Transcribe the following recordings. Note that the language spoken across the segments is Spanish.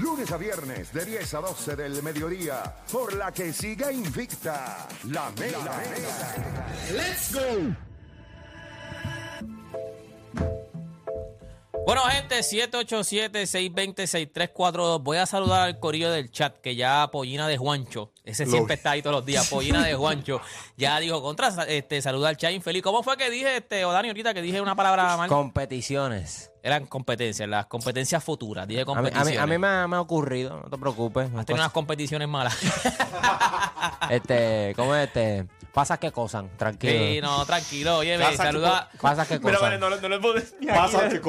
Lunes a viernes de 10 a 12 del mediodía. Por la que siga invicta. La Mega. ¡Let's go! Bueno, gente, 787-620-6342. Voy a saludar al corillo del chat, que ya Pollina de Juancho, ese siempre está ahí todos los días, Pollina de Juancho, ya dijo contra, este, saluda al chat infeliz. ¿Cómo fue que dije, este, o Dani, ahorita que dije una palabra mal? Competiciones. Eran competencias, las competencias futuras, dije A mí, a competiciones. mí, a mí me, ha, me ha ocurrido, no te preocupes. Has tenido unas competiciones malas. Este, ¿cómo es este? Pasa que cosan, tranquilo. sí, no, tranquilo. Oye, que saluda, Pasa que Mira, cosan. vale, no, le- no le puedo decir ni aquí.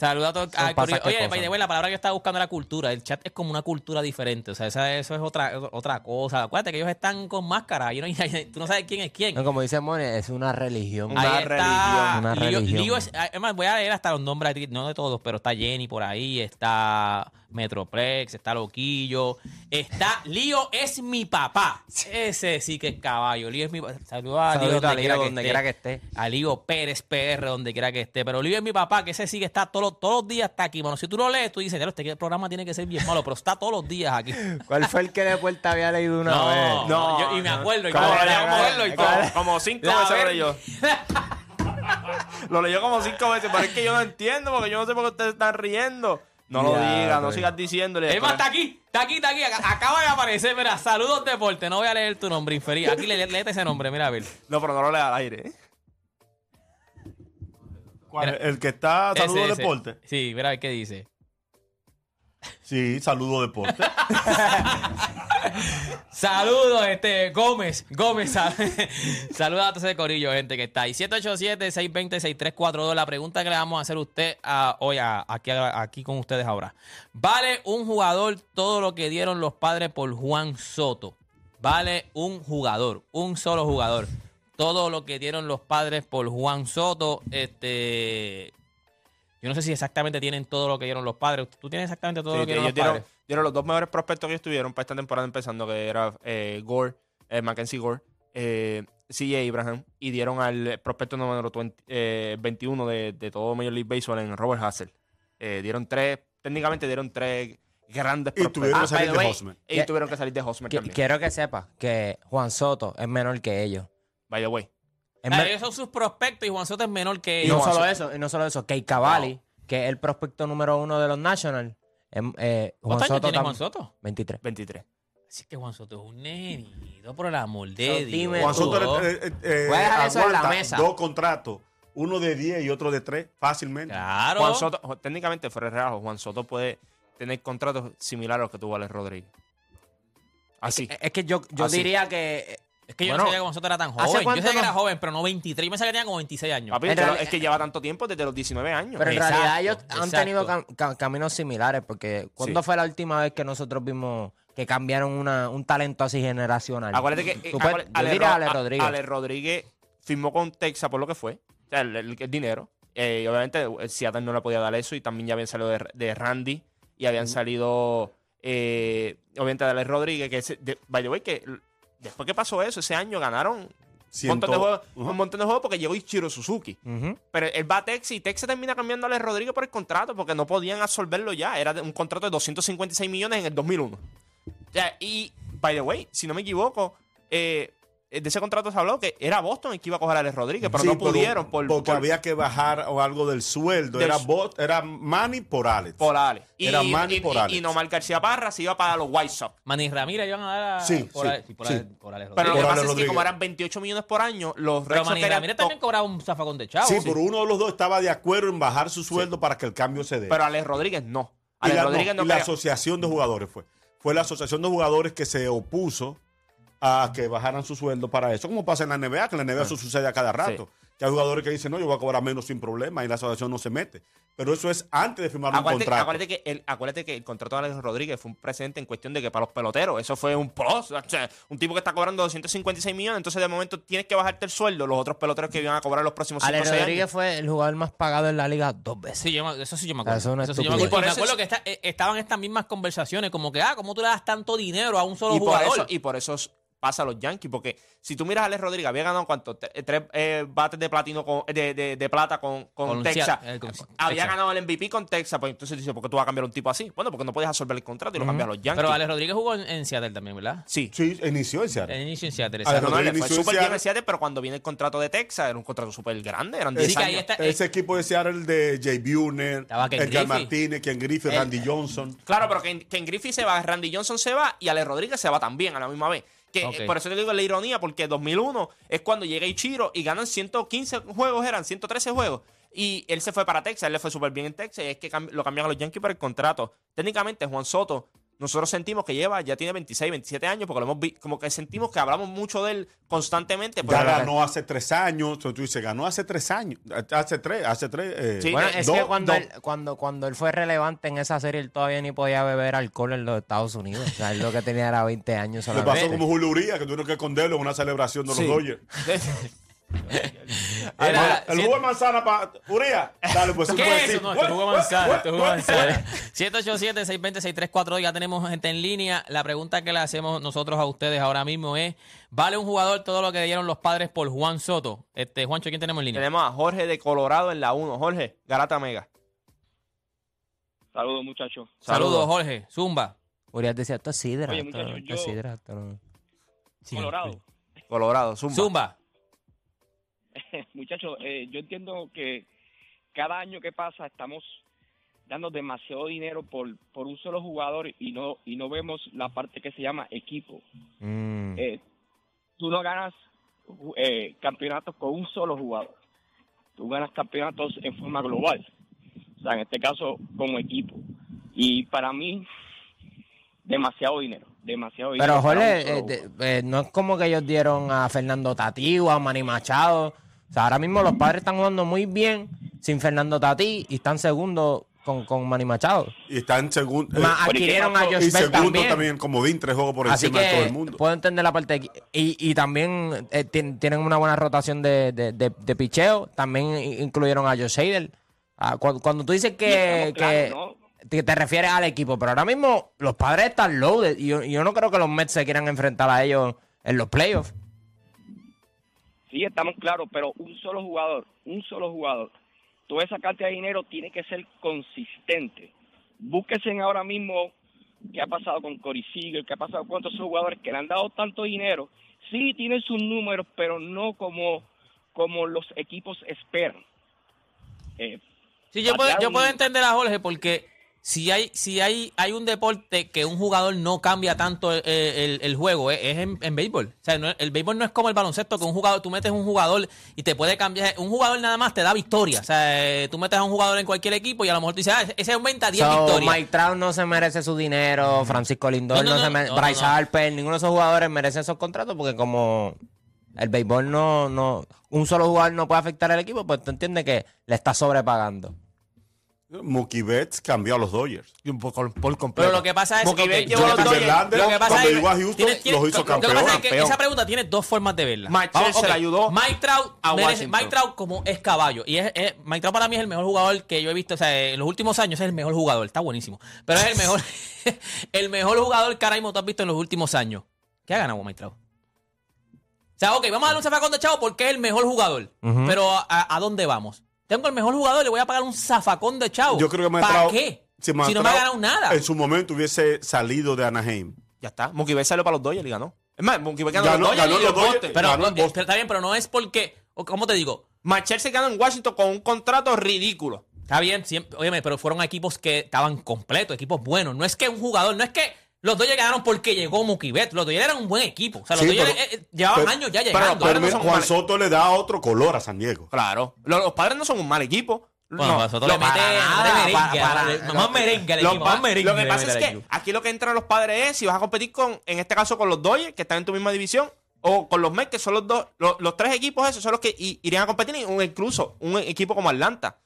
Saluda a todo al Son corillo. pasas que Oye, by the way, la palabra que yo estaba buscando era cultura. El chat es como una cultura diferente. O sea, esa- eso es otra, otra cosa. Acuérdate que ellos están con máscara. y no- tú no sabes quién es quién. No, como dice Moni, es una religión. Una Ahí está. religión. Una Lío- religión. Lío es- además, voy a leer hasta los nombres, no de todos, pero está Jenny por ahí, está Metroplex, está Loquillo, está Lío es mi papá. Ese sí que es caballo. Lío es mi papá. Saludos a Lío donde, a quiera, Lío que donde esté. quiera que esté. A Lío Pérez PR donde quiera que esté. Pero Lío es mi papá, que ese sí que está todos los- todos los días está aquí. Bueno, si tú lo lees, tú dices, "Diablo, este programa tiene que ser bien malo, pero está todos los días aquí. ¿Cuál fue el que de puerta había leído una No, vez? no, yo- y me acuerdo. y Como, todo, y todo. como- como cinco La veces lo leyó. lo leyó como cinco veces, pero es que yo no entiendo, porque yo no sé por qué ustedes están riendo. No lo Ya, digas, no sigas diciéndole. Es más, está aquí, está aquí, está aquí. Ac- Acaba de aparecer, mira, saludos deporte. No voy a leer tu nombre, infeliz. Aquí le, léete ese nombre, mira, a ver. No, pero no lo leas al aire. ¿eh? ¿Cuál? El que está Ese, Saludo ese. Deporte. Sí, mira a ver qué dice. Sí, Saludo Deporte. Saludos, este, Gómez, Gómez. sal- Saludos a todo ese corillo, gente que está ahí. 787-620-6342. La pregunta que le vamos a hacer a usted a, hoy, a- aquí, a- aquí con ustedes ahora. ¿Vale un jugador todo lo que dieron los padres por Juan Soto? Vale un jugador, un solo jugador. Todo lo que dieron los padres por Juan Soto. Este. Yo no sé si exactamente tienen todo lo que dieron los padres. ¿Tú tienes exactamente todo Sí, lo que dieron los dieron, padres? Dieron los dos mejores prospectos que ellos tuvieron para esta temporada empezando, que era eh, Gore, eh, Mackenzie Gore, eh, CJ Abraham, y dieron al prospecto número 20, eh, 21 de, de todo Major League Baseball en Robert Hassel. Eh, dieron tres, técnicamente dieron tres grandes Y tuvieron Ah, que salir way. Y Que- tuvieron que salir de Hosmer también. Quiero que sepa que Juan Soto es menor que ellos. By the way. Ah, ellos son sus prospectos y Juan Soto es menor que y ellos. no Juan solo eso, y no solo eso, Kei Cavalli, que es el prospecto número uno de los Nationals. Eh, Juan ¿Cuántos años Soto tiene Juan Soto? 23. 23. Así que Juan Soto es un nenito, por el amor de Dios. dime Juan Soto eh, eh, eh, eso en la mesa. dos contratos. Uno de 10 y otro de 3, fácilmente. Claro. Juan Soto, técnicamente Juan Soto puede tener contratos similares a los que tuvo Alex Rodríguez. Así. Es es que yo, yo Así. diría que. Es que yo Bueno, no sabía que Juan Soto era tan ¿hace joven. Yo cuánto sabía que era joven, pero no 23. Yo pensaba que tenía como 26 años. Papi, pero es que lleva tanto tiempo desde los 19 años. Pero en Exacto, realidad ellos han tenido cam- ca- caminos similares, porque ¿cuándo Sí. fue la última vez que nosotros vimos que cambiaron una, un talento así generacional? Acuérdate que eh, acuérdate- yo Ale, diría Ro- Ale Rodríguez. Ale Rodríguez firmó con Texas por lo que fue. O sea, el, el- el dinero. Eh, y obviamente el Seattle no le podía dar eso y también ya habían salido de, de Randy y habían salido eh, obviamente de Ale Rodríguez que ese- de- by the way que después que pasó eso ese año ganaron un Ciento- montón de juegos, un montón de juegos porque llegó Ichiro Suzuki. Pero él va a Texas y Texas termina cambiando a Rodríguez por el contrato porque no podían absorberlo ya. Era un contrato de 256 millones en el 2001. O sea, y, by the way, si no me equivoco, eh, de ese contrato se habló que era Boston el que iba a coger a Ale Rodríguez, pero Sí, no pudieron por, porque por, había que bajar o algo del sueldo. Del Era, Bot- era Manny por Alex. por Ale. Y, Era Manny y, por y- Alex. y Nomar García Parra se iba para los White Sox. Manny Ramírez iban a dar a, Sí, por, sí, Ale- sí, por, sí. Ale- por Ale Pero Rodríguez. lo que pasa es que Rodríguez. como eran 28 millones por año, los Pero Manny Ramírez también cobraba un zafacón de chavo. sí, pero uno de los dos estaba de acuerdo en bajar su sueldo para que el cambio se dé. Pero Ale Rodríguez no. y Ale la, Rodríguez no, no, y la asociación de jugadores fue. Fue la asociación de jugadores que se opuso a que bajaran su sueldo para eso. Como pasa en la NBA, que en la NBA eso sucede a cada rato. Que hay jugadores que dicen, no, yo voy a cobrar menos sin problema y la asociación no se mete. Pero eso es antes de firmar un contrato. acuérdate que el, acuérdate que el contrato de Alex Rodríguez fue un precedente en cuestión de que para los peloteros eso fue un plus. O sea, un tipo que está cobrando 256 millones, entonces de momento tienes que bajarte el sueldo. Los otros peloteros que iban a cobrar los próximos 5 Ale o 6 Rodríguez años. fue el jugador más pagado en la liga dos veces. Sí, yo eso sí yo me acuerdo. Eso sí yo me acuerdo. Y Y me por acuerdo que está- eh, estaban estas mismas conversaciones, como que, ah, ¿cómo tú le das tanto dinero a un solo Y por, jugador? eso, y por eso pasa a los Yankees. Porque si tú miras a Alex Rodríguez, había ganado cuánto? Eh, tres eh, bates de platino con, de, de- de plata con, con Con Texas. Eh, con había Texas. ganado el MVP con Texas. Pues entonces dices, ¿por qué tú vas a cambiar a un tipo así? Bueno, porque no puedes absorber el contrato y lo cambias a los Yankees. Pero Alex Rodríguez jugó en, en Seattle también, ¿verdad? sí. Sí, inició en Seattle. En inicio en Seattle. Alex. No, no, le fue inició en súper bien en Seattle, pero cuando viene el contrato de Texas, era un contrato súper grande, eran Sí, 10 que ahí años. está- Ese equipo de Seattle de Jay Buhner, Edgar. Martínez, Ken Griffey, Randy Johnson. Claro, pero Ken, Ken Griffey se va, Randy Johnson se va y Alex Rodríguez se va también a la misma vez. Que, Por eso te digo la ironía, porque 2001 es cuando llega Ichiro y ganan 115 juegos, eran 113 juegos. Y él se fue para Texas, él le fue súper bien en Texas y es que lo cambian a los Yankees por el contrato. Técnicamente, Juan Soto, nosotros sentimos que lleva, ya tiene 26, 27 años, porque lo hemos visto, como que sentimos que hablamos mucho de él constantemente. Ya ganó hace tres años. Entonces tú dices, ganó hace tres años. Hace tres, hace tres. eh, Sí, Bueno, eh, es dos- que cuando dos- él, cuando, cuando él fue relevante en esa serie, él todavía ni podía beber alcohol en los Estados Unidos. O sea, él lo que tenía era 20 años Le pasó como Julio Uría, que tuvieron que esconderlo en una celebración de los Sí. Dodgers. Era- el jugo de manzana para Uría. Dale, pues ¿Qué es eso? No, este jugo de manzana, este jugo de manzana. 787-620-6342. Ya tenemos gente en línea. La pregunta que le hacemos nosotros a ustedes ahora mismo es: ¿vale un jugador todo lo que dieron los padres por Juan Soto? Este, Juancho, ¿quién tenemos en línea? Tenemos a Jorge de Colorado en la 1. Jorge, Garata Mega. Saludos, muchachos. Saludos, Jorge. Zumba. Urias decía, esto es sidra. Oye, esto- muchachos, esto es yo- sidra, esto no-". Colorado. Colorado, Zumba. Zumba. muchachos, eh, yo entiendo que cada año que pasa estamos dando demasiado dinero por, por un solo jugador y no y no vemos la parte que se llama equipo. Mm. Eh, tú no ganas eh, campeonatos con un solo jugador. Tú ganas campeonatos en forma global. O sea, en este caso, como equipo. Y para mí, demasiado dinero. Demasiado. Pero Jorge, eh, de- eh, no es como que ellos dieron a Fernando Tatí o a Manny Machado. O sea, ahora mismo los padres están jugando muy bien sin Fernando Tatí y están segundos con, con Manny Machado. Y está en segundo. eh, Más ¿Pero y qué adquirieron a? Josh y Bell segundo también. también, como Dean, tres juegos por Así encima de todo el mundo. puedo entender la parte de, y, y también eh, tien- tienen una buena rotación de, de, de- de picheo. También incluyeron a Josh Hader. Ah, cuando, cuando tú dices que. Te, te refieres al equipo, pero ahora mismo los padres están loaded y yo, yo no creo que los Mets se quieran enfrentar a ellos en los playoffs. Sí, estamos claros, pero un solo jugador, un solo jugador. Toda esa cantidad de dinero tiene que ser consistente. Búsquense ahora mismo qué ha pasado con Corey Seager, qué ha pasado con otros jugadores que le han dado tanto dinero. Sí, tienen sus números, pero no como, como los equipos esperan. Eh, Sí, yo puedo, yo puedo entender a Jorge porque si hay si hay hay un deporte que un jugador no cambia tanto el, el- el juego, eh, es en, en béisbol. O sea, no- el béisbol no es como el baloncesto, que un jugador, tú metes un jugador y te puede cambiar. Un jugador nada más te da victoria. O sea, tú metes a un jugador en cualquier equipo y a lo mejor tú dices, ah, ese aumenta 10 So, victorias. Mike Trout no se merece su dinero, Francisco Lindor No, no, no, se merece, Bryce. Harper, ninguno de esos jugadores merece esos contratos porque como el béisbol no, no, un solo jugador no puede afectar al equipo, pues tú entiendes que le está sobrepagando. Mookie Betts cambió a los Dodgers. Por, por completo. Pero lo que pasa es Mookie yo- llevó a los Justin Dodgers- Verlander, lo que pasa cuando es llegó a Houston, tiene- tiene- los hizo lo que pasa es campeón. que campeón. esa pregunta tiene dos formas de verla. Mike Vamos, Trout se ayudó Mike Trout, a merece- Washington. Mike Trout como es caballo. Y es, es- Mike Trout para mí es el mejor jugador que yo he visto. O sea, en los últimos años es el mejor jugador. Está buenísimo. Pero es el mejor, el mejor jugador que ahora mismo tú has visto en los últimos años. ¿Qué ha ganado Mike Trout? O sea, ok, vamos a darle un zafacón de chavo porque es el mejor jugador. Pero ¿a, a dónde vamos? Tengo el mejor jugador, le voy a pagar un zafacón de chavo. Yo creo que Mike ¿Para qué? si no me ha ganado nada. En su momento hubiese salido de Anaheim. Ya está. Mookie Betts salió para los Dodgers y ganó. Es más, Mookie Betts ganó, Ganó- los Dodgers ganó y los Dodgers. Pero, ganó en eh, pero está bien, pero no es porque, ¿cómo te digo? Machel se ganó en Washington con un contrato ridículo. Está bien, siempre, óyeme, pero fueron equipos que estaban completos, equipos buenos. No es que un jugador, no es que los Dodgers ganaron porque llegó Mookie Betts. Los Dodgers eran un buen equipo. O sea, los Sí, Dodgers pero- eh, eh, llevaban pero- años ya pero- llegando. Pero no mira, son Juan Soto le da otro color a San Diego. Claro. Los, los padres no son un mal equipo. bueno, no, nosotros le lo- mete para nada, de merengue. para- para- le- más merengue al Los equipo, más merengue lo que pasa es que aquí lo que entran los padres es si vas a competir con, en este caso, con los Dodgers, que están en tu misma división, o con los Mets, que son los dos, los, los tres equipos esos son los que irían a competir, incluso un equipo como Atlanta.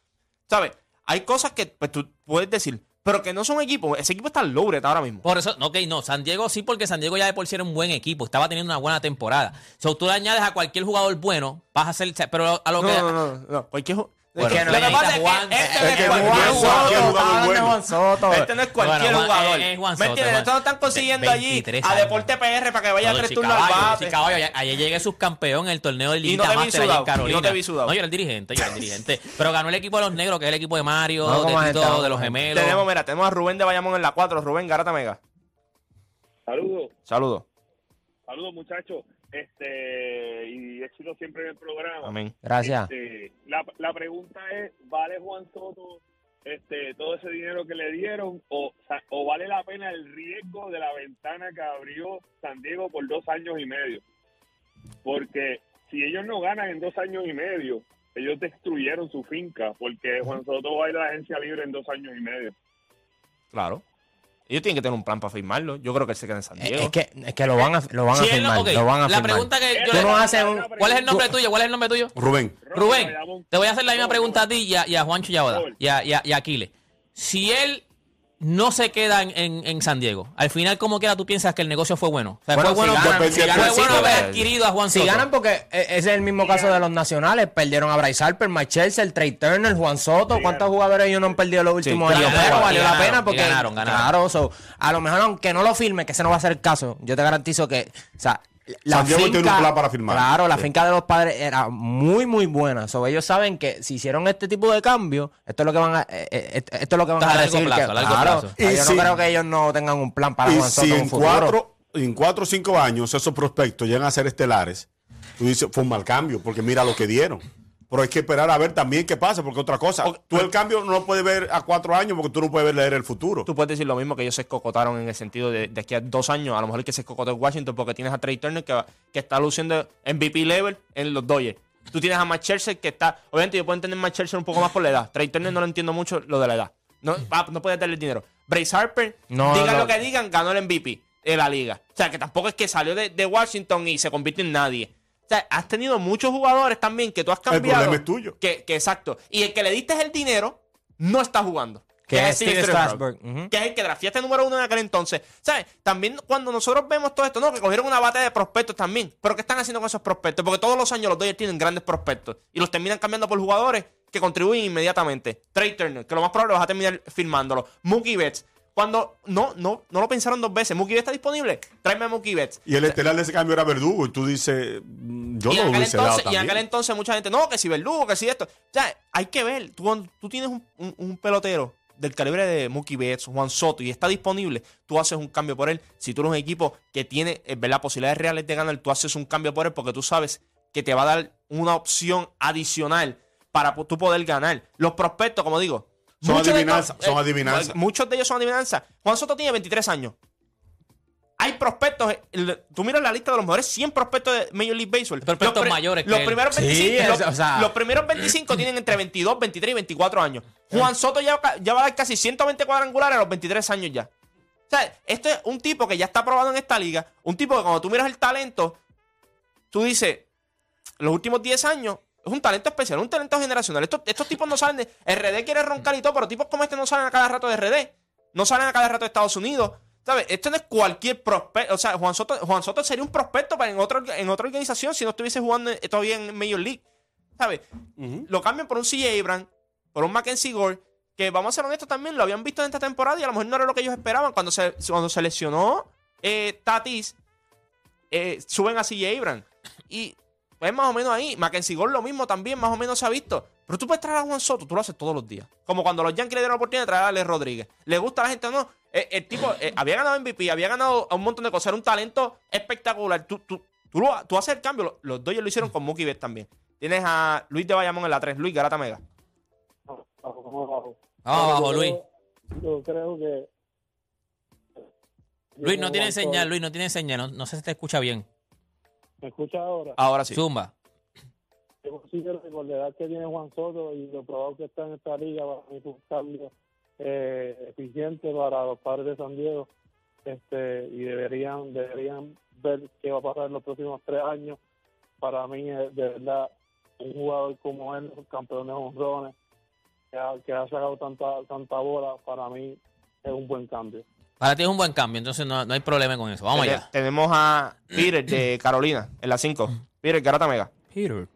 ¿Sabes? Hay cosas que pues, tú puedes decir, pero que no son equipos. Ese equipo está loaded ahora mismo. Por eso, ok, no, San Diego sí, porque San Diego ya de por sí era un buen equipo, estaba teniendo una buena temporada. Si tú le añades a cualquier jugador bueno, vas a hacer. Pero a lo No, que. no, no, no. Cualquier Es que no Lo que necesita pasa es Juan- que este es no es cualquier jugador. Este no es cualquier jugador. es- es Juan ¿Me entiendes? Estos están consiguiendo allí 23 a. Deporte PR para que vaya No, tres turnos al caballo, bate. caballo, ayer- ayer llegué subcampeón en el torneo del Liguita no te vi Master allá en Carolina. y no te vi sudado. No, yo era el dirigente, yo era el dirigente. Pero ganó el equipo de los negros, que es el equipo de Mario, No, de Tito, de los gemelos. Tenemos, mira, tenemos a Rubén de Bayamón en la 4. Rubén Garata Mega. Saludos, Saludos. saludos muchachos. Este, y éxito siempre en el programa. Amén. Gracias. Este, la, la pregunta es, ¿vale Juan Soto este, todo ese dinero que le dieron o, o vale la pena el riesgo de la ventana que abrió San Diego por dos años y medio? Porque si ellos no ganan en dos años y medio, ellos destruyeron su finca porque Juan Soto va a ir a la agencia libre en dos años y medio. Claro. Ellos tienen que tener un plan para firmarlo. Yo creo que él se queda en San Es, Diego. es que, es que lo van a, lo van a no- firmar. Lo van a la firmar. pregunta que yo Tú le- no haces un- ¿Cuál es el nombre tuyo? ¿Cuál es el nombre tuyo? Rubén. Rubén, te voy a hacer la misma pregunta a ti y a, y a Juancho Yaoda Por. y a, y a- y a Aquiles. Si él no se queda en, en- en San Diego, al final, como quiera, tú piensas que el negocio fue bueno. O sea, Bueno, fue si bueno, ganan- fue si ganan- bueno si haber adquirido a Juan Si Soto. ganan, porque e- ese es el mismo caso de los nacionales. Perdieron a Bryce Harper, Mike Chelsea, Trey Turner, Juan Soto. ¿Cuántos jugadores ellos no han perdido los últimos Sí, años? ganaron, Pero valió la pena porque. ganaron, ganaron. Claro, so, a lo mejor, aunque no lo firme, que ese no va a ser el caso, yo te garantizo que. O sea, la San Diego finca, tiene un plan para firmar. Claro, la Sí. finca de los padres era muy, muy buena. So, ellos saben que si hicieron este tipo de cambio, esto es lo que van a, eh, eh, esto es lo que van a a largo decir. plazo, que- a largo claro, Y yo si- no creo que ellos no tengan un plan para Y Juan Soto si en un en futuro. cuatro, en cuatro o cinco años esos prospectos llegan a ser estelares, tú dices, fue un mal cambio, porque mira lo que dieron. Pero hay que esperar a ver también qué pasa, porque otra cosa, tú el cambio no lo puedes ver a cuatro años porque tú no puedes ver leer el futuro. Tú puedes decir lo mismo que ellos se escocotaron en el sentido de, de que a dos años, a lo mejor el que se escocotó es Washington porque tienes a Trey Turner que, que está luciendo MVP level en los Dodgers. Tú tienes a Matt Scherzer que está, obviamente yo puedo entender Matt Scherzer un poco más por la edad. Trey Turner no lo entiendo mucho lo de la edad. No, no puedes darle el dinero. Bryce Harper, No, digan no. lo que digan, ganó el MVP de la liga. O sea, que tampoco es que salió de, de Washington y se convierte en nadie. O sea, has tenido muchos jugadores también que tú has cambiado. problema es tuyo. Que, que exacto. Y el que le diste el dinero no está jugando. Que es Steven Steve Strasburg. Ujú. que es el que drafteaste número uno en aquel entonces. ¿Sabes? También cuando nosotros vemos todo esto, no, que cogieron una bate de prospectos también. Pero ¿qué están haciendo con esos prospectos? Porque todos los años los Dodgers tienen grandes prospectos y los terminan cambiando por jugadores que contribuyen inmediatamente. Trey Turner, que lo más probable vas a terminar firmándolo. Mookie Betts. Cuando no, no, no lo pensaron dos veces. Mookie Betts está disponible. Tráeme a Mookie Betts. Y el estelar de ese cambio era Verdugo, y tú dices, mm, yo y, no lo hubiese dado y en aquel entonces mucha gente, no, que si Verdugo, que si esto. O sea, hay que ver. Tú, tú tienes un, un- un pelotero del calibre de Mookie Betts, Juan Soto, y está disponible, tú haces un cambio por él. Si tú eres un equipo que tiene eh, ¿verdad? posibilidades reales de ganar, tú haces un cambio por él porque tú sabes que te va a dar una opción adicional para tú poder ganar. Los prospectos, como digo, Son muchos de adivinanzas, son adivinanzas. Muchos de ellos son adivinanzas. Juan Soto tiene 23 años. Hay prospectos. eh, el- Tú miras la lista de los mejores 100 prospectos de Major League Baseball. Prospectos Los pri- mayores que Los él. primeros Sí, 25, es- los, o sea- los primeros 25 tienen entre 22, 23 y 24 años. Juan Soto ya, ya va a dar casi 120 cuadrangulares a los 23 años ya. O sea, esto es un tipo que ya está probado en esta liga. Un tipo que cuando tú miras el talento, tú dices, los últimos 10 años, es un talento especial, un talento generacional. Estos, estos tipos no salen de. RD quiere roncar y todo, pero tipos como este no salen a cada rato de RD. No salen a cada rato de Estados Unidos. ¿Sabes? Esto no es cualquier prospecto. O sea, Juan Soto, Juan Soto sería un prospecto para en, otra, en otra organización si no estuviese jugando todavía en Major League. ¿Sabes? Lo cambian por un CJ Abrams, por un Mackenzie Gore, que vamos a ser honestos también, lo habían visto en esta temporada y a lo mejor no era lo que ellos esperaban. Cuando se, cuando se lesionó eh, Tatis, eh, suben a CJ Abrams. Y es más o menos ahí. Mackenzie Gore lo mismo también, más o menos se ha visto. Pero tú puedes traer a Juan Soto, tú lo haces todos los días. Como cuando los Yankees le dieron la oportunidad de traer a Alex Rodríguez. ¿Le gusta a la gente o no? Eh, el tipo eh, había ganado MVP, había ganado a un montón de cosas. Era un talento espectacular. Tú, tú, tú, lo- tú haces el cambio. Los, Dodgers lo hicieron con Mookie Betts también. Tienes a Luis de Bayamón en la 3. Luis Garata Mega. Vamos abajo, Luis. Yo creo que. Luis, no tiene señal, Luis, no tiene señal. No, no sé si te escucha bien. ¿Me escucha ahora? Ahora sí. Zumba. Yo considero que con la edad que tiene Juan Soto y lo probado que está en esta liga, para mí es un cambio eh, eficiente para los padres de San Diego. este Y deberían deberían ver qué va a pasar en los próximos tres años. Para mí, de verdad, un jugador como él, campeón de honrones, que ha, que ha sacado tanta, tanta bola, para mí es un buen cambio. Para ti es un buen cambio, entonces no, no hay problema con eso. Vamos allá. Tenemos a Peter de Carolina en la 5. Peter Garata Mega. Peter.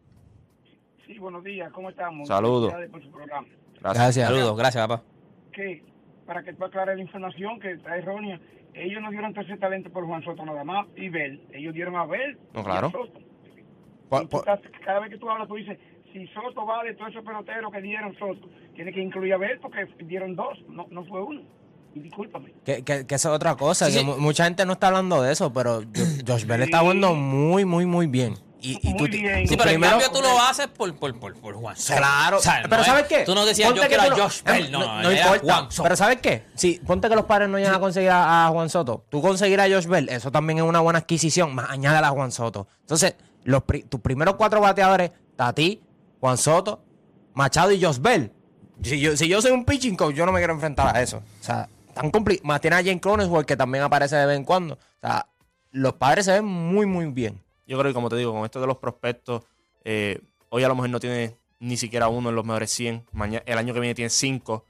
Sí, buenos días, ¿cómo estamos? Saludos. Felicidades por su programa. Gracias. Gracias. Saludos, gracias, papá. Que, para que tú aclares la información que está errónea, ellos no dieron tercer talento por Juan Soto nada más y Bel. Ellos dieron a Bel. No, claro. y a Soto. Por- Y tú por- estás- cada vez que tú hablas, tú dices, si Soto vale todos esos peloteros que dieron Soto, tiene que incluir a Bel porque dieron dos, no, no fue uno. Y discúlpame. Que, que, que eso es otra cosa, Sí, que sí. mu- mucha gente no está hablando de eso, pero Jo- Josh Bell está jugando muy, muy, muy bien. Y, y tú, bien. Sí, pero primero- en cambio tú lo haces por, por, por, por Juan Soto. Claro, O sea, pero no ¿sabes es- qué? Tú no decías, Ponte yo que quiero a no- Josh Bell. No, no, no importa. Juan Soto. Pero ¿sabes qué? Sí, ponte que los padres no llegan a conseguir a, a Juan Soto. Tú conseguir a Josh Bell, eso también es una buena adquisición, más añádale a Juan Soto. Entonces, los pri- tus primeros cuatro bateadores, Tati, Juan Soto, Machado y Josh Bell. Si yo, si yo soy un pitching coach, yo no me quiero enfrentar a eso. O sea, tan. Más tiene a Jane Cronenworth, que también aparece de vez en cuando. O sea, los padres se ven muy, muy bien. Yo creo que, como te digo, con esto de los prospectos, eh, hoy a lo mejor no tiene ni siquiera uno en los mejores 100. Mañana, el año que viene tiene 5.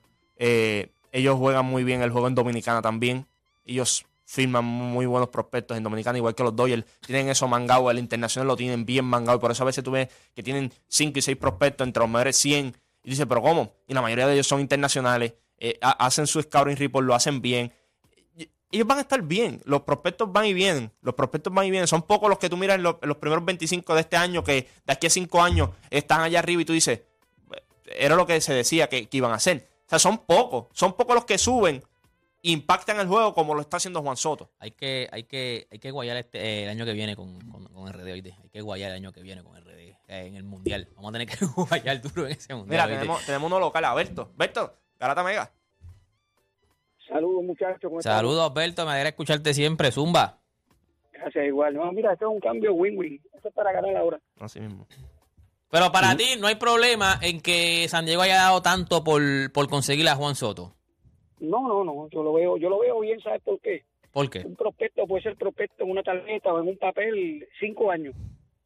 ellos juegan muy bien el juego en Dominicana también. Ellos firman muy buenos prospectos en Dominicana, igual que los Dodgers. Tienen eso mangado, el internacional lo tienen bien mangado. Y por eso a veces tú ves que tienen 5 y 6 prospectos entre los mejores 100. Y dices, ¿pero cómo? Y la mayoría de ellos son internacionales. Eh, ha- hacen su scouting report, lo hacen bien ellos van a estar bien. Los prospectos van y vienen. Los prospectos van y vienen. Son pocos los que tú miras en los, en los primeros 25 de este año que de aquí a 5 años están allá arriba y tú dices, era lo que se decía que, que iban a hacer. O sea, son pocos. Son pocos los que suben, impactan el juego como lo está haciendo Juan Soto. Hay que, hay que, hay que guayar este, eh, el año que viene con, con, con RD, ¿oíste? Hay que guayar el año que viene con RD eh, en el Mundial. Vamos a tener que guayar duro en ese Mundial. Mira, tenemos, tenemos uno local, Alberto. Alberto, Garata Mega. Saludos, muchachos. Saludos, Alberto. Me alegra escucharte siempre. Zumba. Gracias, igual. No, mira, esto es un cambio win-win. Esto es para ganar ahora. Así mismo. Pero para ti no hay problema en que San Diego haya dado tanto por, por conseguir a Juan Soto. No, no, no. Yo lo veo, yo lo veo bien, ¿sabes por qué? ¿Por qué? Un prospecto puede ser prospecto en una tarjeta o en un papel cinco años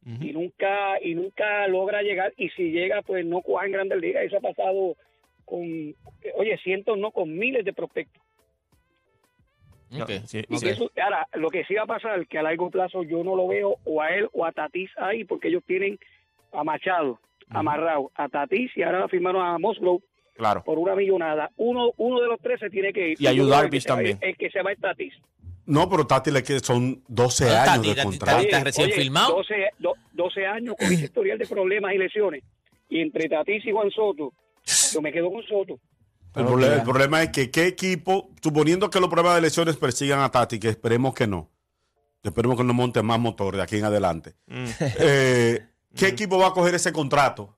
y nunca y nunca logra llegar y si llega pues no coja en Grandes Ligas. Eso ha pasado con, oye, cientos no, con miles de prospectos. Ok. Sí, Y ok. que eso- ahora, lo que sí va a pasar, que a largo plazo yo no lo veo o a él o a Tatis ahí, porque ellos tienen a Machado amarrado, a Tatis y ahora firmaron a Musgrove Claro. por una millonada. Uno uno de los tres se tiene que ir. Y a Yo Yu creo que Darvish también. El que se va es Tatis. No, pero Tati le queda, son 12 No, años Tati, de Tati, contrato. Tati. ¿Está recién filmado? 12, do- 12 años con historial de problemas y lesiones. Y entre Tatis y Juan Soto, yo me quedo con Soto. El, problema, el problema es que qué equipo, suponiendo que los problemas de lesiones persigan a Tati, que esperemos que no, esperemos que no monte más motor de aquí en adelante, Mm. eh, ¿qué equipo va a coger ese contrato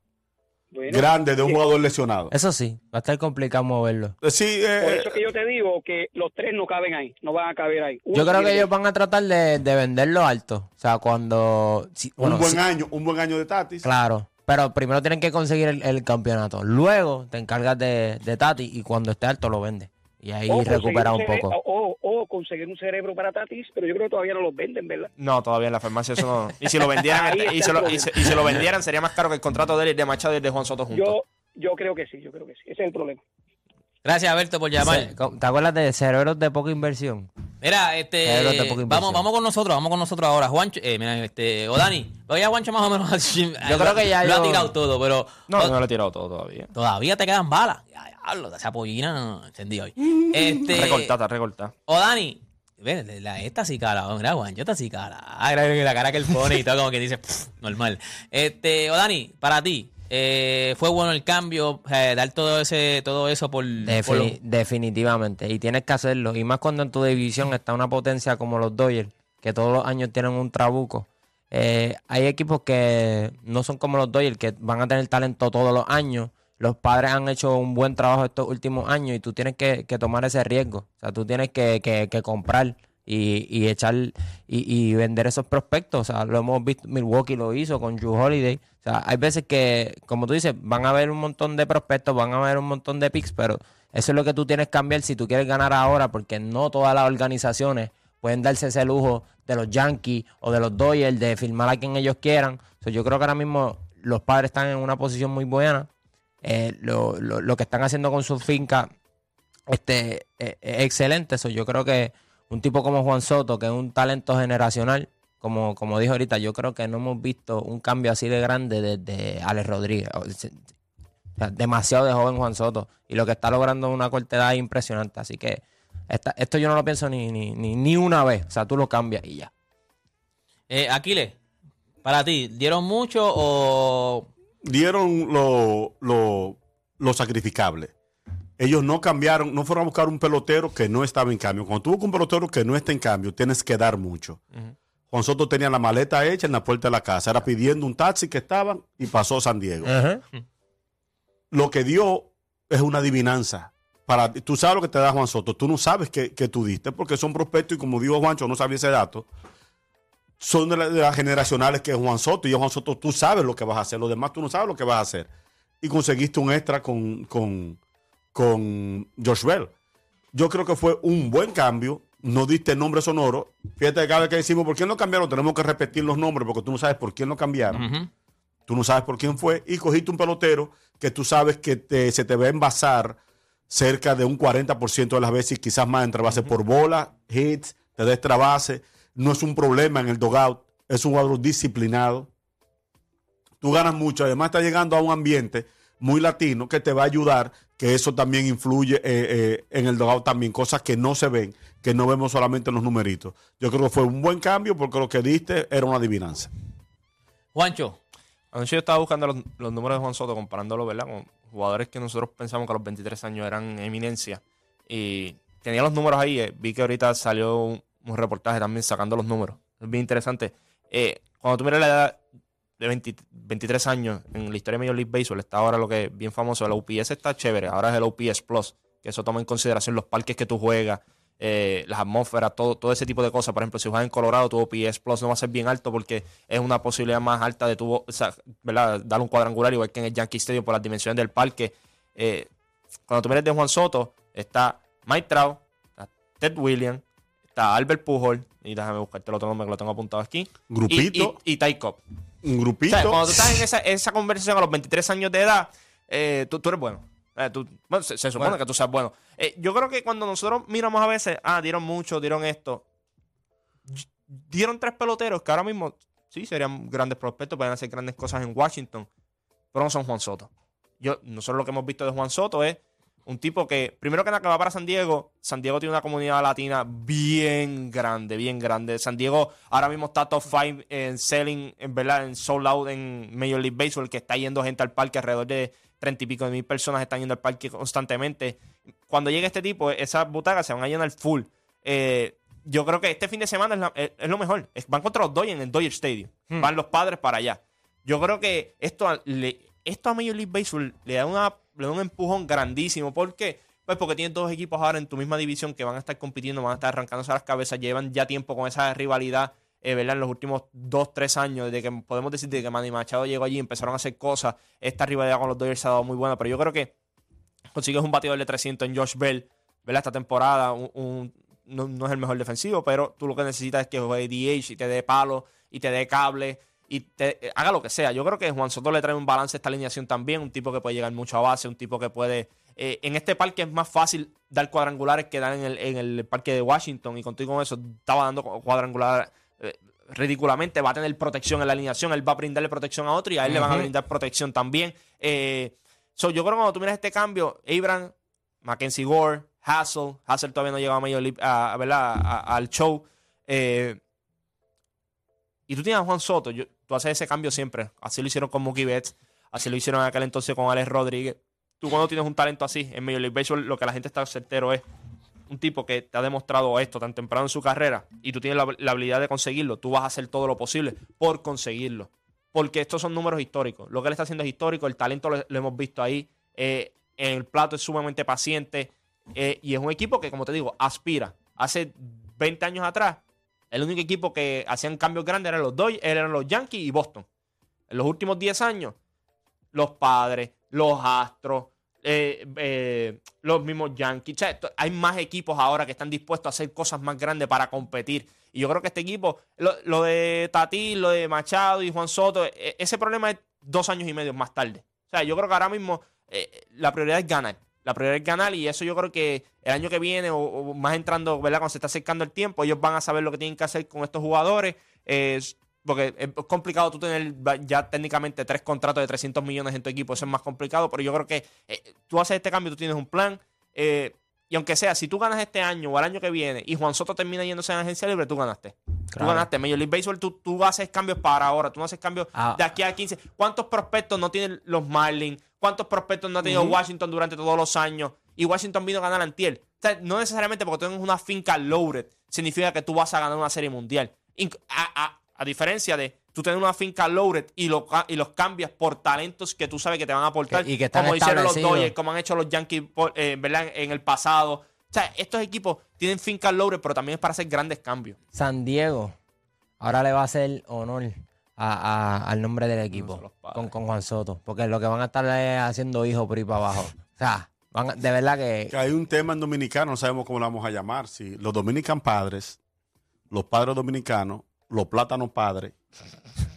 Bueno, grande de un sí. jugador lesionado? Eso sí, va a estar complicado moverlo. Eh, Sí, eh, Por eso que yo te digo que los tres no caben ahí, no van a caber ahí. Uno Yo creo que ellos van a tratar de, de venderlo alto. O sea, cuando... si- un bueno, buen si- año, un buen año de Tatis. Claro. Pero primero tienen que conseguir el, el campeonato. Luego te encargas de, de Tati y cuando esté alto lo vende. Y ahí o recupera un poco. O, o conseguir un cerebro para Tatis, pero yo creo que todavía no los venden, ¿verdad? No, todavía en la farmacia eso no. Y si lo vendieran, Ahí y, se lo, y, se, y se lo vendieran, sería más caro que el contrato de él, y de Machado y el de Juan Soto juntos. Yo, yo creo que sí, yo creo que sí. Ese es el problema. Gracias, Alberto, por llamar. ¿Te acuerdas de cerebros de poca inversión? Mira, este, Cerebros de poca inversión. vamos, vamos con nosotros, vamos con nosotros ahora. Juancho, eh, mira, este, o Dani, voy a Juancho más o menos. Yo creo que ya lo ha yo- tirado todo, pero No, o- no lo he tirado todo todavía. todavía te quedan balas. Ya, diablo, esa pollina no entendí hoy. Este, Recortada, recortada. o Dani, ve, la, esta sí cara, mira, Juancho, esta sí cara. Ah, mira, mira, la cara que él pone y todo como que dice, "Pff, normal. Este, o Dani, para ti, eh, fue bueno el cambio, eh, dar todo ese, todo eso por, Definitivamente. Y tienes que hacerlo. Y más cuando en tu división está una potencia como los Dodgers, que todos los años tienen un trabuco. Eh, hay equipos que no son como los Dodgers, que van a tener talento todos los años. Los padres han hecho un buen trabajo estos últimos años y tú tienes que, que tomar ese riesgo. O sea, tú tienes que, que- que comprar y, y echar y, vender esos prospectos. O sea, lo hemos visto, Milwaukee lo hizo con Drew Holiday. O sea, hay veces que, como tú dices, van a haber un montón de prospectos, van a haber un montón de picks, pero eso es lo que tú tienes que cambiar si tú quieres ganar ahora, porque no todas las organizaciones pueden darse ese lujo de los Yankees o de los Dodgers de firmar a quien ellos quieran. O sea, yo creo que ahora mismo los padres están en una posición muy buena. Eh, lo, lo- lo que están haciendo con su finca este, eh, es excelente. Eso yo creo que un tipo como Juan Soto, que es un talento generacional, como, como dijo ahorita, yo creo que no hemos visto un cambio así de grande desde Alex Rodríguez. O sea, demasiado de joven Juan Soto. Y lo que está logrando en una corta edad es impresionante. Así que esta- esto yo no lo pienso ni, ni, ni, ni una vez. O sea, tú lo cambias y ya. Eh, Aquiles, para ti, ¿dieron mucho o dieron lo, lo, lo sacrificable. Ellos no cambiaron, no fueron a buscar un pelotero que no estaba en cambio. Cuando tú buscas un pelotero que no está en cambio, tienes que dar mucho. Juan Soto tenía la maleta hecha en la puerta de la casa. Era pidiendo un taxi que estaban y pasó San Diego. Lo que dio es una adivinanza. Para, tú sabes lo que te da Juan Soto. Tú no sabes que, que tú diste porque son prospectos y como dijo Juancho, no sabía ese dato. Son de, la- de las generacionales que es Juan Soto. Y Juan Soto, tú sabes lo que vas a hacer. Los demás tú no sabes lo que vas a hacer. Y conseguiste un extra con, con, con Josh Bell. Yo creo que fue un buen cambio. No diste nombre sonoro. Fíjate que cada vez que decimos por quién lo cambiaron, tenemos que repetir los nombres porque tú no sabes por quién lo cambiaron. Tú no sabes por quién fue. Y cogiste un pelotero que tú sabes que te- se te va a envasar cerca de un 40% de las veces y quizás más entre base por bola, hits, te da extra base. No es un problema en el dogout. Es un jugador disciplinado. Tú ganas mucho. Además, está llegando a un ambiente muy latino que te va a ayudar, que eso también influye eh, eh, en el dogout también, cosas que no se ven, que no vemos solamente en los numeritos. Yo creo que fue un buen cambio porque lo que diste era una adivinanza. Juancho? Anoche yo estaba buscando los, los números de Juan Soto, comparándolo, ¿verdad? Con jugadores que nosotros pensamos que a los 23 años eran eminencia. Y tenía los números ahí. eh, Vi que ahorita salió un, un reportaje también sacando los números. Es bien interesante. Eh, cuando tú miras la edad de 20 23 años en la historia de Major League Baseball, está ahora lo que es bien famoso. El OPS está chévere. Ahora es el OPS Plus, que eso toma en consideración los parques que tú juegas, eh, las atmósferas, todo, todo ese tipo de cosas. Por ejemplo, si juegas en Colorado, tu OPS Plus no va a ser bien alto porque es una posibilidad más alta de tu, o sea, ¿verdad? dar un cuadrangular, igual que en el Yankee Stadium por las dimensiones del parque. Eh, cuando tú miras de Juan Soto, está Mike Trout, está Ted Williams, está Albert Pujol, y déjame buscarte el otro nombre que lo tengo apuntado aquí. Grupito. Y, y, y Ty Cobb. Un O grupito. sea, cuando tú estás en esa, esa conversación a los 23 años de edad, eh, tú, tú eres bueno. Eh, tú- bueno, se, se supone Bueno. que tú seas bueno. Eh, yo creo que cuando nosotros miramos a veces, ah, dieron mucho, dieron esto. Dieron tres peloteros que ahora mismo, sí, serían grandes prospectos, pueden hacer grandes cosas en Washington, pero no son Juan Soto. Yo, nosotros lo que hemos visto de Juan Soto es un tipo que, primero que nada, que va para San Diego. San Diego tiene una comunidad latina bien grande, bien grande. San Diego ahora mismo está top 5 en selling, en verdad, en sold out en Major League Baseball, que está yendo gente al parque, alrededor de treinta y pico de mil personas están yendo al parque constantemente. Cuando llegue este tipo, esas butacas se van a llenar full. Eh, yo creo que este fin de semana es, la- es- es lo mejor. Van contra los Dodgers en el Dodger Stadium. Van los padres para allá. Yo creo que esto, le, esto a Major League Baseball le da, una, le da un empujón grandísimo. ¿Por qué? Pues porque tienes dos equipos ahora en tu misma división que van a estar compitiendo, van a estar arrancándose las cabezas, llevan ya tiempo con esa rivalidad, eh, ¿verdad? En los últimos dos, tres años, desde que podemos decir de que Manny Machado llegó allí, empezaron a hacer cosas. Esta rivalidad con los Dodgers se ha dado muy buena, pero yo creo que consigues un bateador de 300 en Josh Bell, ¿verdad? Esta temporada, no, no es el mejor defensivo, pero tú lo que necesitas es que juegue DH y te dé palo y te dé cable y te, eh, haga lo que sea. Yo creo que Juan Soto le trae un balance a esta alineación también, un tipo que puede llegar mucho a base, un tipo que puede... eh, en este parque es más fácil dar cuadrangulares que dar en el, en el parque de Washington y contigo con eso estaba dando cuadrangular eh, ridículamente, va a tener protección en la alineación, él va a brindarle protección a otro y a él le van a brindar protección también. Eh, so, yo creo que cuando tú miras este cambio, Abraham, Mackenzie Gore, Hassel, Hassel todavía no llegaba a a- a- al show. eh, y tú tienes a Juan Soto, yo- tú haces ese cambio siempre. Así lo hicieron con Mookie Betts, así lo hicieron en aquel entonces con Alex Rodríguez. Tú cuando tienes un talento así en Major League Baseball, lo que la gente está certero es un tipo que te ha demostrado esto tan temprano en su carrera y tú tienes la, habilidad de conseguirlo, tú vas a hacer todo lo posible por conseguirlo. Porque estos son números históricos. Lo que él está haciendo es histórico, el talento lo, lo hemos visto ahí. eh, en el plato es sumamente paciente eh, y es un equipo que, como te digo, aspira. Hace 20 años atrás, el único equipo que hacían cambios grandes eran los Dodgers, eran los Yankees y Boston. En los últimos 10 años, los padres, los Astros, eh, eh, los mismos Yankees. O sea, hay más equipos ahora que están dispuestos a hacer cosas más grandes para competir. Y yo creo que este equipo, lo, de Tati, lo de Machado y Juan Soto, e- ese problema es dos años y medio más tarde. O sea, yo creo que ahora mismo eh, la prioridad es ganar. La prioridad es ganar y eso yo creo que el año que viene o, o más entrando, ¿verdad? Cuando se está acercando el tiempo, ellos van a saber lo que tienen que hacer con estos jugadores. Eh, porque es complicado tú tener ya técnicamente tres contratos de 300 millones en tu equipo. Eso es más complicado, pero yo creo que eh, tú haces este cambio, tú tienes un plan. Eh, y aunque sea, si tú ganas este año o el año que viene y Juan Soto termina yéndose en agencia libre, tú ganaste. Tú ganaste. Major League Baseball, tú, tú haces cambios para ahora, tú no haces cambios Ah. de aquí a 15. ¿Cuántos prospectos no tienen los Marlins? ¿Cuántos prospectos no ha tenido Washington durante todos los años? Y Washington vino a ganar antier. O sea, no necesariamente porque tengas una finca loaded significa que tú vas a ganar una serie mundial. A, a- a diferencia de tú tener una finca loaded y, lo y los cambias por talentos que tú sabes que te van a aportar, y que están como hicieron los. Dodgers, como han hecho los Yankees por- eh, ¿verdad? en el pasado. O sea, estos equipos tienen fincas loaded, pero también es para hacer grandes cambios. San Diego ahora le va a hacer honor a- a- al nombre del equipo con, con Juan Soto. Porque lo que van a estar es haciendo hijos por ahí para abajo. O sea, van a- de verdad que. Que hay un tema en dominicano, no sabemos cómo lo vamos a llamar. Si los dominican padres, los padres dominicanos, los plátanos padres.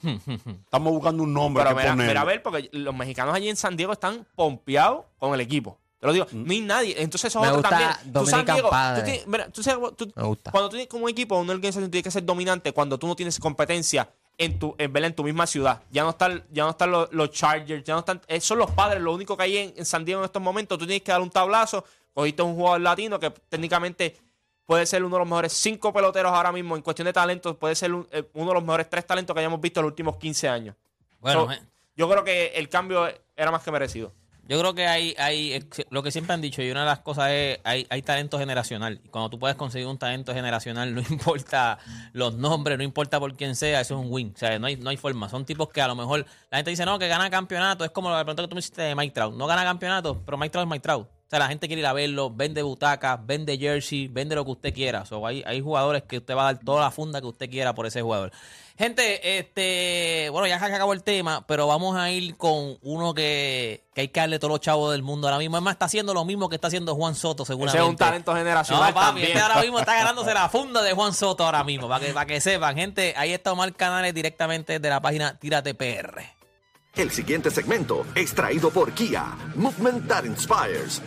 Estamos buscando un nombre Pero mira, mira, a ver, porque los mexicanos allí en San Diego están pompeados con el equipo. Te lo digo, no hay nadie. Entonces eso es otro también. Tú, San Dominican Diego, tú tienes- mira, tú sabes, tú- Me gusta. cuando tú tienes como un equipo, una organización tiene que ser dominante cuando tú no tienes competencia en tu, en, en tu misma ciudad. Ya no están, ya no están los, los Chargers, ya no están. eh, son los padres, lo único que hay en, en San Diego en estos momentos. Tú tienes que dar un tablazo. Cogiste un jugador latino que técnicamente puede ser uno de los mejores cinco peloteros ahora mismo en cuestión de talentos. Puede ser un- eh, uno de los mejores tres talentos que hayamos visto en los últimos 15 años. Bueno, So, eh, yo creo que el cambio era más que merecido. Yo creo que hay, hay ex- lo que siempre han dicho, y una de las cosas es, hay, hay talento generacional. Cuando tú puedes conseguir un talento generacional, no importa los nombres, no importa por quién sea, eso es un win. O sea, no hay, no hay forma. Son tipos que a lo mejor la gente dice, no, que gana campeonato. Es como la pregunta que tú me hiciste de Mike Trout. No gana campeonato, pero Mike Trout es Mike Trout. O sea, la gente quiere ir a verlo, vende butacas, vende jersey, vende lo que usted quiera. So, hay, hay jugadores que usted va a dar toda la funda que usted quiera por ese jugador. Gente, este, bueno, ya se acabó el tema, pero vamos a ir con uno que, que hay que darle todos los chavos del mundo ahora mismo. Es más, está haciendo lo mismo que está haciendo Juan Soto, Ese seguramente. es un talento generacional No, papi, también. este ahora mismo está ganándose la funda de Juan Soto ahora mismo, para que, para que sepan. Gente, ahí está Omar Canales directamente de la página Tírate PR. El siguiente segmento es traído por Kia, Movement That Inspires,